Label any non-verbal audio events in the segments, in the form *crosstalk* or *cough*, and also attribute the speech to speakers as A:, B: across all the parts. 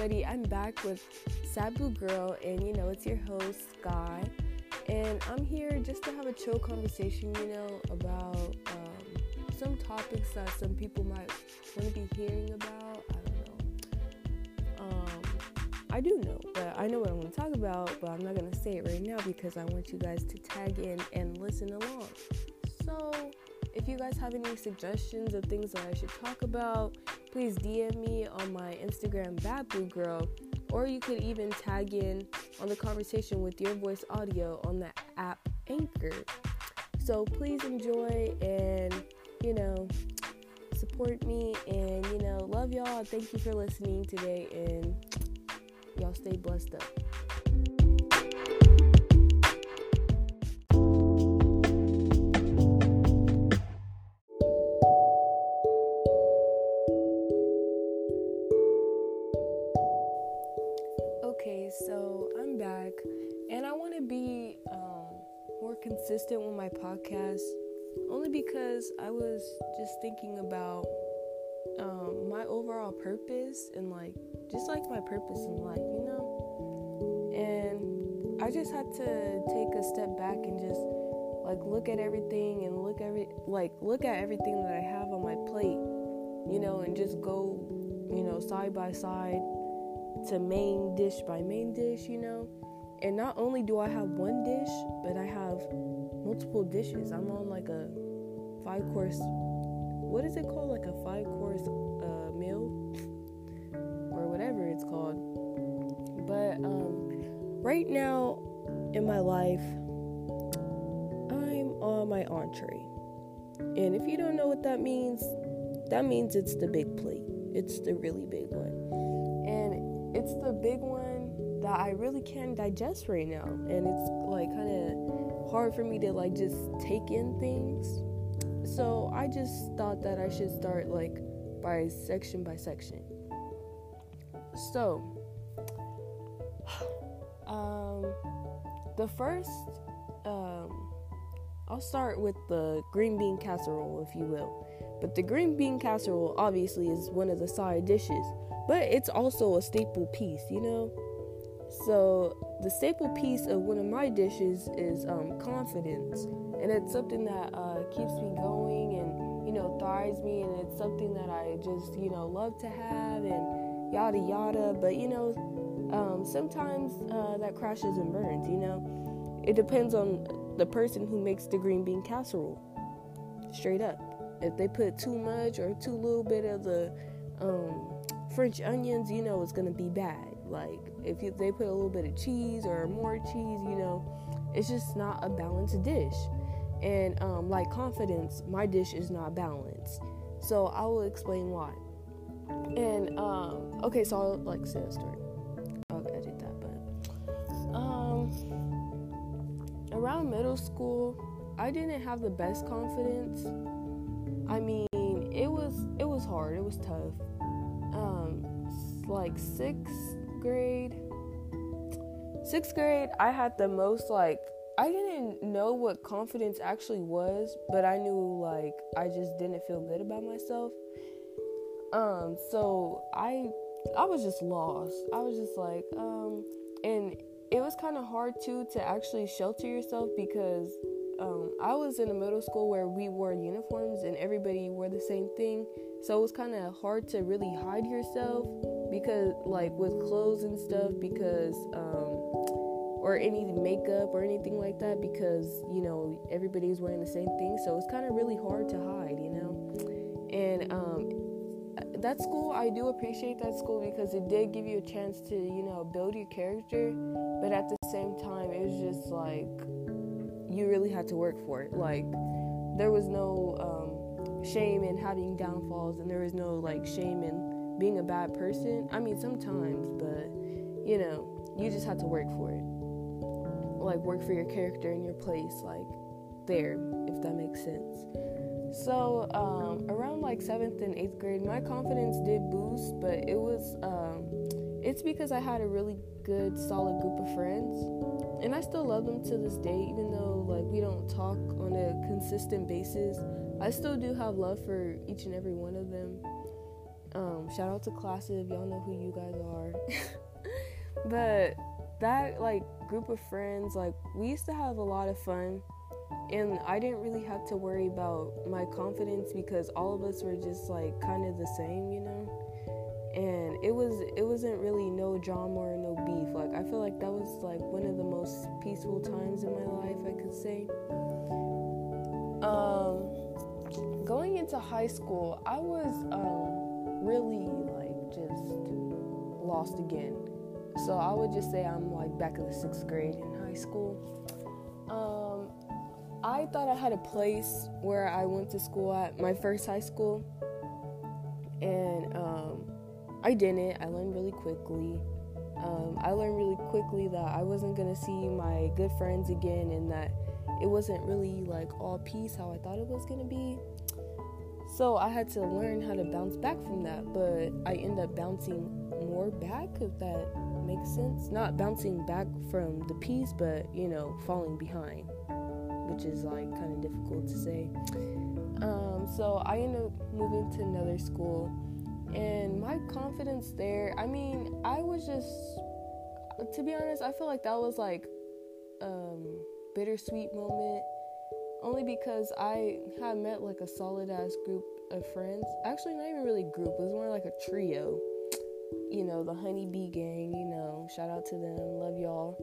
A: everybody. I'm back with Sad Blue Girl, and you know, it's your host, Sky. And I'm here just to have a chill conversation, you know, about um, some topics that some people might want to be hearing about. I don't know. Um, I do know, but I know what I'm going to talk about, but I'm not going to say it right now because I want you guys to tag in and listen along. So, if you guys have any suggestions of things that I should talk about, please DM me on my Instagram, Bad Blue Girl, or you could even tag in on the conversation with your voice audio on the app Anchor. So please enjoy and, you know, support me and, you know, love y'all. Thank you for listening today and y'all stay blessed up. I was just thinking about um, my overall purpose and like just like my purpose in life, you know. And I just had to take a step back and just like look at everything and look every like look at everything that I have on my plate, you know, and just go, you know, side by side to main dish by main dish, you know. And not only do I have one dish, but I have multiple dishes. I'm on like a five course, what is it called? Like a five course uh, meal *laughs* or whatever it's called. But um, right now in my life, I'm on my entree. And if you don't know what that means, that means it's the big plate. It's the really big one. And it's the big one that I really can't digest right now. And it's like kind of hard for me to like just take in things. So I just thought that I should start like by section by section. So, *sighs* um, the first, um, I'll start with the green bean casserole, if you will. But the green bean casserole obviously is one of the side dishes, but it's also a staple piece, you know? So, the staple piece of one of my dishes is um, confidence, and it's something that uh, keeps me going and you know thrives me, and it's something that I just you know love to have and yada yada. But you know, um, sometimes uh, that crashes and burns. You know, it depends on the person who makes the green bean casserole. Straight up, if they put too much or too little bit of the um, French onions, you know it's gonna be bad. Like if they put a little bit of cheese or more cheese, you know, it's just not a balanced dish. And um, like confidence, my dish is not balanced. So I will explain why. And um, okay, so I'll like say a story. I'll edit that, but um, around middle school, I didn't have the best confidence. I mean, it was it was hard. It was tough. Um, like sixth grade, sixth grade, I had the most like I didn't know what confidence actually was, but I knew like I just didn't feel good about myself. Um, so I I was just lost. I was just like, um, and it was kind of hard too to actually shelter yourself because um, I was in a middle school where we wore uniforms and everybody wore the same thing. So it was kind of hard to really hide yourself because, like, with clothes and stuff, because, um, or any makeup or anything like that, because, you know, everybody's wearing the same thing. So it's kind of really hard to hide, you know? And, um, that school, I do appreciate that school because it did give you a chance to, you know, build your character. But at the same time, it was just like, you really had to work for it. Like, there was no um, shame in having downfalls, and there was no like shame in being a bad person. I mean, sometimes, but you know, you just had to work for it. Like, work for your character and your place, like there, if that makes sense. So, um, around like seventh and eighth grade, my confidence did boost, but it was, um, it's because I had a really good, solid group of friends and I still love them to this day, even though like we don't talk on a consistent basis. I still do have love for each and every one of them. Um, shout out to Classive, y'all know who you guys are. *laughs* but that like group of friends, like we used to have a lot of fun, and I didn't really have to worry about my confidence because all of us were just like kind of the same, you know. And it was it wasn't really no drama or no beef. Like I feel like that was like one of the most peaceful times in my life, I could say. Um, going into high school, I was um, really like just lost again. So I would just say I'm like back in the sixth grade in high school. Um, I thought I had a place where I went to school at my first high school, and um, I didn't. I learned really quickly. Um, I learned really quickly that I wasn't gonna see my good friends again, and that it wasn't really like all peace how I thought it was gonna be. So I had to learn how to bounce back from that, but I end up bouncing more back, if that makes sense. Not bouncing back from the piece, but you know, falling behind, which is like kind of difficult to say. Um, so I ended up moving to another school, and my confidence there, I mean, I was just, to be honest, I feel like that was like, um, bittersweet moment only because I had met like a solid ass group of friends. Actually, not even really group, it was more like a trio. You know, the Honeybee Gang, you know, shout out to them, love y'all.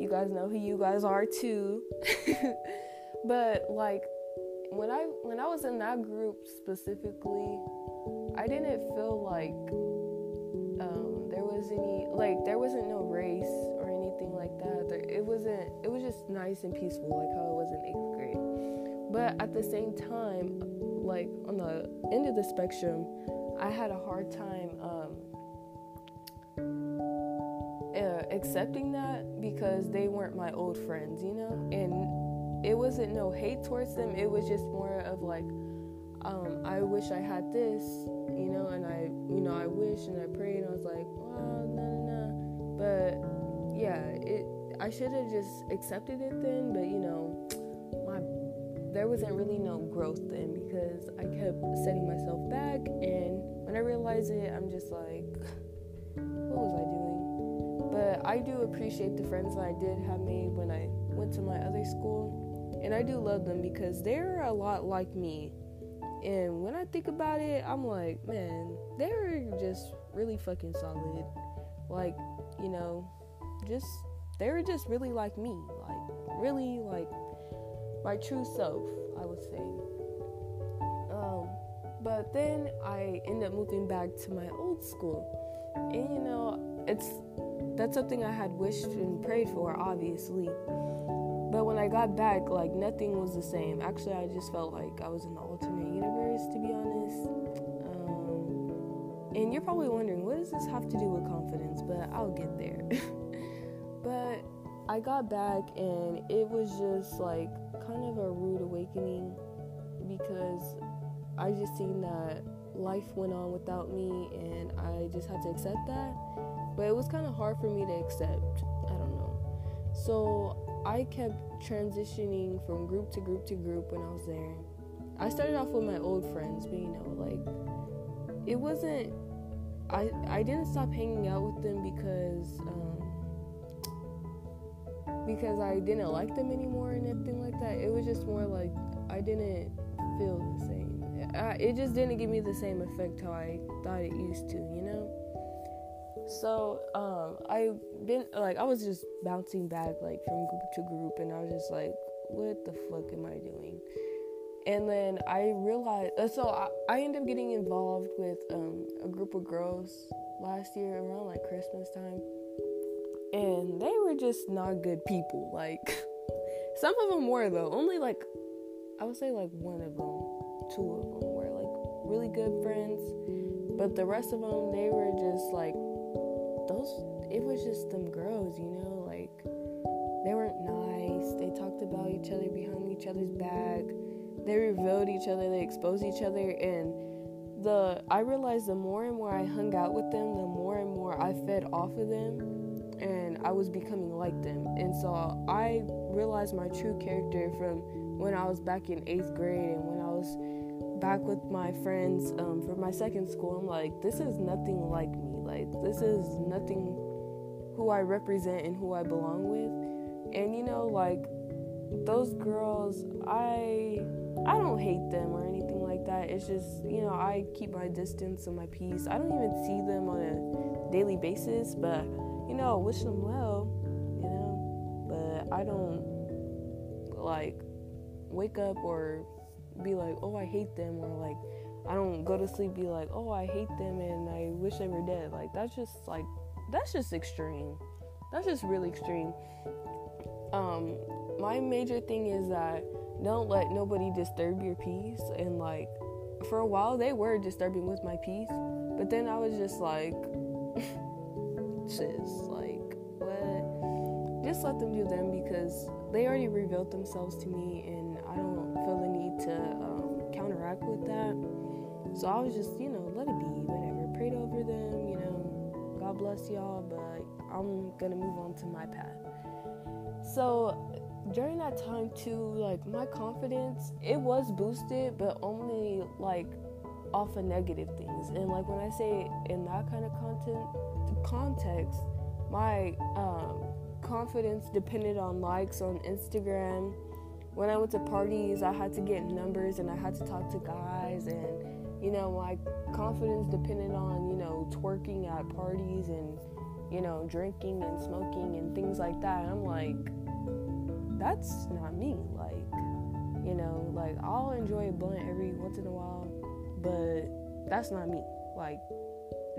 A: You guys know who you guys are too. *laughs* but like when I when I was in that group specifically, I didn't feel like um, there was any like there wasn't no race or anything like that. There, it wasn't. It was just nice and peaceful, like how it was in eighth grade. But at the same time, like on the end of the spectrum, I had a hard time um, accepting that because they weren't my old friends, you know. And it wasn't no hate towards them. It was just more of like, um, I wish I had this, you know, and I, you know, I wish and I prayed, and I was like, well, no, no, no. But yeah, it I should have just accepted it then, but you know, my there wasn't really no growth then because I kept setting myself back and when I realized it, I'm just like what was I doing? But I do appreciate the friends that I did have made when I went to my other school. And I do love them because they're a lot like me. And when I think about it, I'm like, man, they're just really fucking solid. Like, you know, just they were just really like me, like really like my true self, I would say. Um, but then I end up moving back to my old school, and you know, it's that's something I had wished and prayed for, obviously. But when I got back, like nothing was the same. Actually, I just felt like I was in the alternate universe, to be honest. Um, and you're probably wondering, what does this have to do with confidence? But I'll get there. *laughs* But I got back and it was just like kind of a rude awakening because I just seen that life went on without me and I just had to accept that. But it was kind of hard for me to accept. I don't know. So I kept transitioning from group to group to group when I was there. I started off with my old friends, but you know, like it wasn't I I didn't stop hanging out with them because um, because I didn't like them anymore and everything like that. It was just more like I didn't feel the same. I, it just didn't give me the same effect how I thought it used to, you know. So um, I been like I was just bouncing back like from group to group, and I was just like, what the fuck am I doing? And then I realized, uh, so I, I ended up getting involved with um, a group of girls last year around like Christmas time and they were just not good people. Like *laughs* some of them were though. Only like I would say like one of them, two of them were like really good friends, but the rest of them they were just like those. It was just them girls, you know, like they weren't nice. They talked about each other behind each other's back. They revealed each other. They exposed each other and the I realized the more and more I hung out with them, the more and more I fed off of them and I was becoming like them. And so I realized my true character from when I was back in eighth grade and when I was back with my friends um, from my second school, I'm like, this is nothing like me. Like, this is nothing who I represent and who I belong with. And you know, like those girls, I I don't hate them or anything like that. It's just, you know, I keep my distance and my peace. I don't even see them on a daily basis, but you know, wish them well, you know. But I don't like wake up or be like, oh, I hate them, or like, I don't go to sleep be like, oh, I hate them and I wish they were dead. Like, that's just like, that's just extreme. That's just really extreme. Um, my major thing is that don't let nobody disturb your peace. And like, for a while, they were disturbing with my peace, but then I was just like, *laughs* sis, like, what? Just let them do them because they already revealed themselves to me, to um, counteract with that. So I was just, you know, let it be, whatever. Prayed over them, you know. God bless y'all, but I'm gonna move on to my path. So during that time too, like my confidence, it was boosted, but only like off of negative things. And like when I say in that kind of content context, my um, confidence depended on likes on Instagram. When I went to parties, I had to get numbers and I had to talk to guys and you know, my confidence depended on, you know, twerking at parties and, you know, drinking and smoking and things like that. And I'm like, that's not me. Like, you know, like I'll enjoy a blunt every once in a while, but that's not me. Like,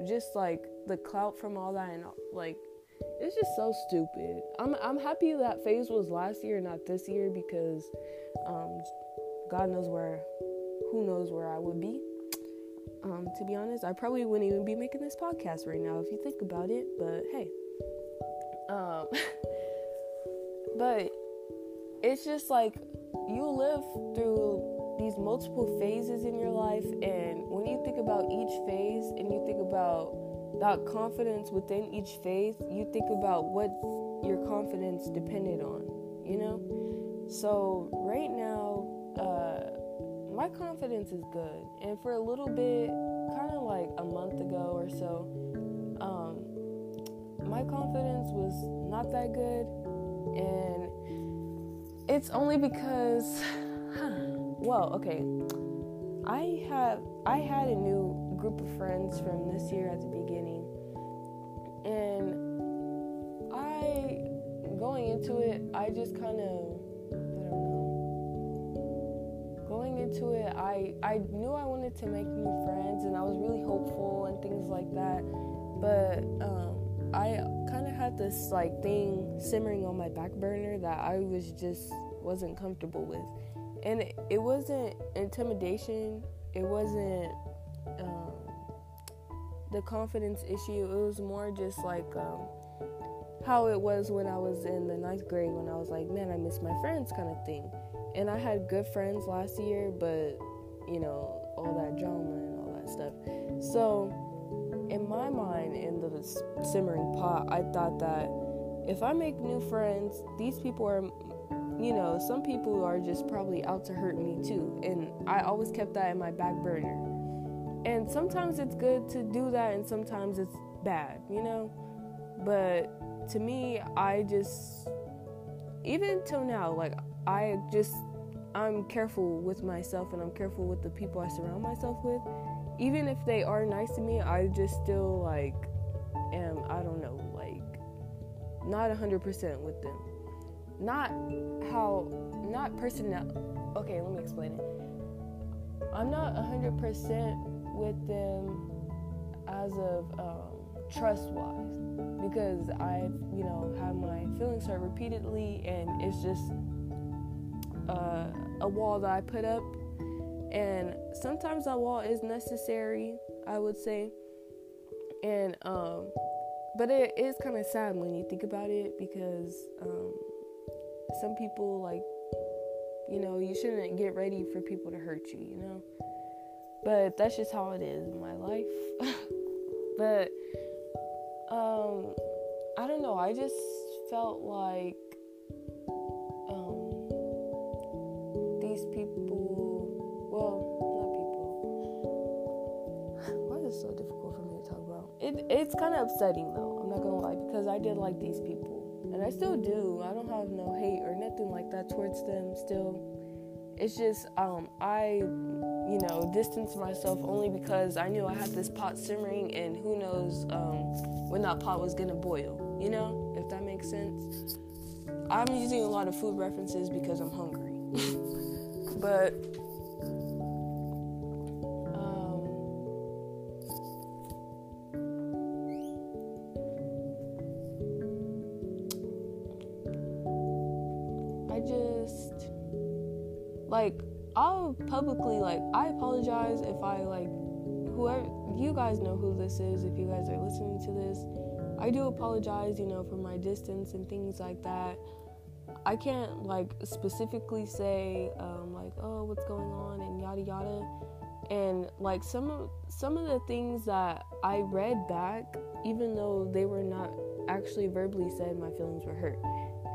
A: just like the clout from all that and like it's just so stupid. I'm I'm happy that phase was last year, not this year, because um, God knows where, who knows where I would be. Um, to be honest, I probably wouldn't even be making this podcast right now if you think about it. But hey, um, *laughs* but it's just like you live through these multiple phases in your life, and when you think about each phase and you think about that confidence within each phase, you think about what your confidence depended on, you know? So, right now, uh, my confidence is good. And for a little bit, kind of like a month ago or so, um, my confidence was not that good. And it's only because, huh, *sighs* well, okay, I have I had a new group of friends from this year at the beginning, and I going into it, I just kind of I don't know. Going into it, I I knew I wanted to make new friends, and I was really hopeful and things like that, but um, I kind of had this like thing simmering on my back burner that I was just wasn't comfortable with. And it, it wasn't intimidation, it wasn't um, the confidence issue, it was more just like um, how it was when I was in the ninth grade when I was like, man, I miss my friends kind of thing. And I had good friends last year, but you know, all that drama and all that stuff. So, in my mind, in the simmering pot, I thought that if I make new friends, these people are, you know, some people are just probably out to hurt me too. And I always kept that in my back burner. And sometimes it's good to do that, and sometimes it's bad, you know? But to me, I just, even till now, like, I just, I'm careful with myself and I'm careful with the people I surround myself with even if they are nice to me, I just still like am I don't know, like not 100% with them. Not how not personal. Okay, let me explain it. I'm not 100% with them as of um, trust wise because I've, you know, had my feelings hurt repeatedly and it's just uh, a wall that I put up. And sometimes that wall is necessary i would say. And um but it is kind of sad when you think about it because um some people like you know you shouldn't get ready for people to hurt you you know but that's just how it is in my life *laughs* but um i don't know i just felt like um these people well, not people. Why is it so difficult for me to talk about. It it's kind of upsetting though. I'm not gonna lie because I did like these people, and I still do. I don't have no hate or nothing like that towards them. Still, it's just um I you know distanced myself only because I knew I had this pot simmering, and who knows um when that pot was gonna boil. You know, if that makes sense. I'm using a lot of food references because I'm hungry, *laughs* but Publicly like I apologize if I like whoever you guys know who this is if you guys are listening to this. I do apologize, you know, for my distance and things like that. I can't like specifically say um, like oh what's going on and yada yada and like some of some of the things that I read back even though they were not actually verbally said my feelings were hurt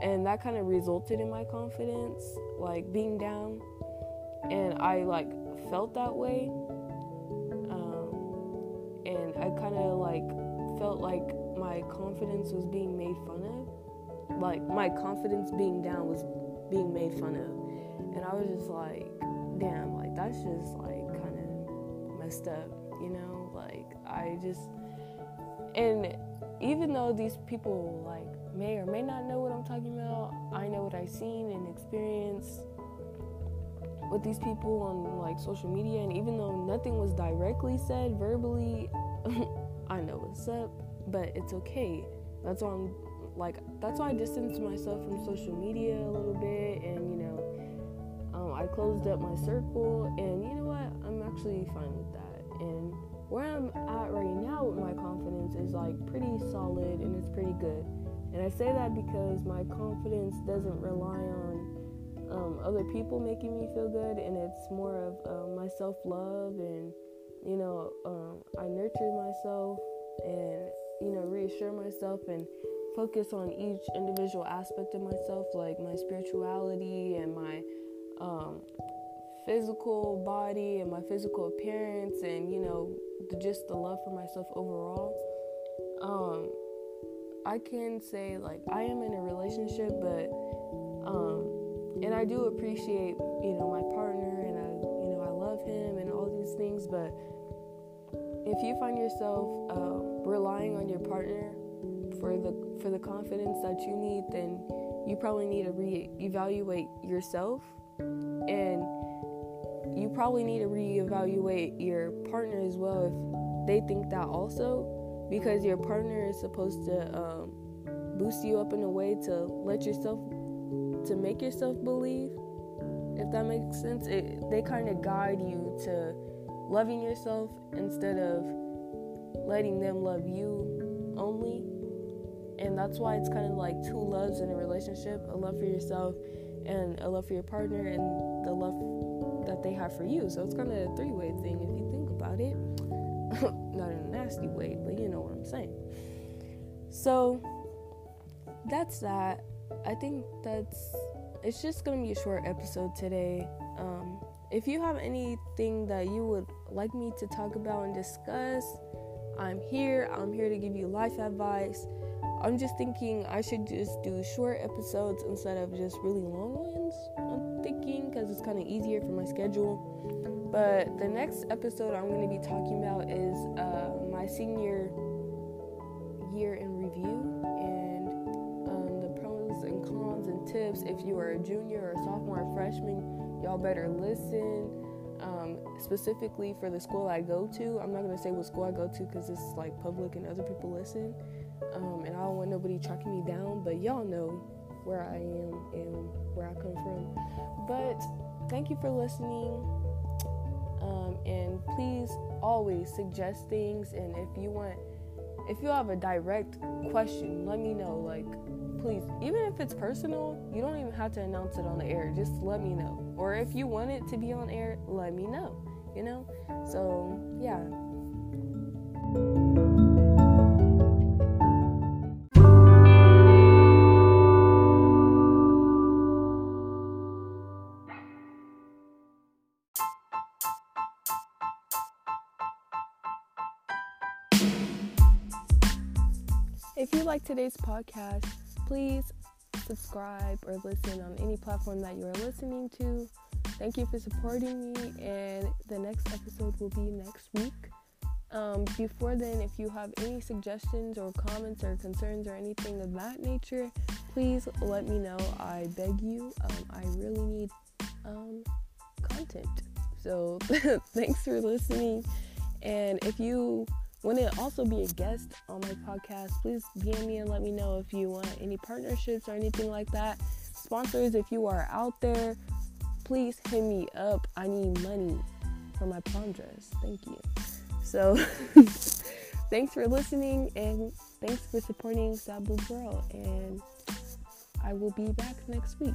A: and that kind of resulted in my confidence like being down and I like felt that way um, and I kind of like felt like my confidence was being made fun of. Like my confidence being down was being made fun of. And I was just like damn like that's just like kind of messed up you know? Like I just and even though these people like may or may not know what I'm talking about, I know what I've seen and experienced with these people on like social media and even though nothing was directly said verbally *laughs* i know what's up but it's okay. That's why i'm like that's why i distanced myself from social media a little bit and you know um, i closed up my circle and you know what? I'm actually fine with that. And where i'm at right now with my confidence is like pretty solid and it's pretty good. And i say that because my confidence doesn't rely on um, other people making me feel good, and it's more of um, my self love, and you know, um, I nurture myself and you know, reassure myself and focus on each individual aspect of myself, like my spirituality and my um, physical body and my physical appearance, and you know, the, just the love for myself overall. Um, I can say like I am in a relationship, but and I do appreciate, you know, my partner and I, you know, I love him and all these things. But if you find yourself uh, relying on your partner for the for the confidence that you need, then you probably need to reevaluate yourself, and you probably need to reevaluate your partner as well if they think that also, because your partner is supposed to um, boost you up in a way to let yourself to make yourself believe, if that makes sense. It, they kind of guide you to loving yourself instead of letting them love you only. And that's why it's kind of like two loves in a relationship a love for yourself and a love for your partner, and the love that they have for you. So it's kind of a three way thing if you think about it. *laughs* Not in a nasty way, but you know what I'm saying. So that's that. I think that's it's just gonna be a short episode today. Um, if you have anything that you would like me to talk about and discuss, I'm here. I'm here to give you life advice. I'm just thinking I should just do short episodes instead of just really long ones. I'm thinking because it's kind of easier for my schedule. But the next episode I'm going to be talking about is uh, my senior If you are a junior or a sophomore or freshman, y'all better listen. Um, specifically for the school I go to, I'm not gonna say what school I go to because it's like public and other people listen. Um, and I don't want nobody tracking me down, but y'all know where I am and where I come from. But thank you for listening. Um, and please always suggest things. And if you want, if you have a direct question, let me know. Like, please, even if it's personal, you don't even have to announce it on the air. Just let me know. Or if you want it to be on air, let me know. You know? So, yeah. If you like today's podcast, please subscribe or listen on any platform that you are listening to. Thank you for supporting me, and the next episode will be next week. Um, before then, if you have any suggestions or comments or concerns or anything of that nature, please let me know. I beg you. Um, I really need um, content. So, *laughs* thanks for listening. And if you want to also be a guest on my podcast, please DM me and let me know if you want any partnerships or anything like that. Sponsors, if you are out there, please hit me up. I need money for my prom dress. Thank you. So, *laughs* thanks for listening and thanks for supporting Sad Blue Girl. And I will be back next week.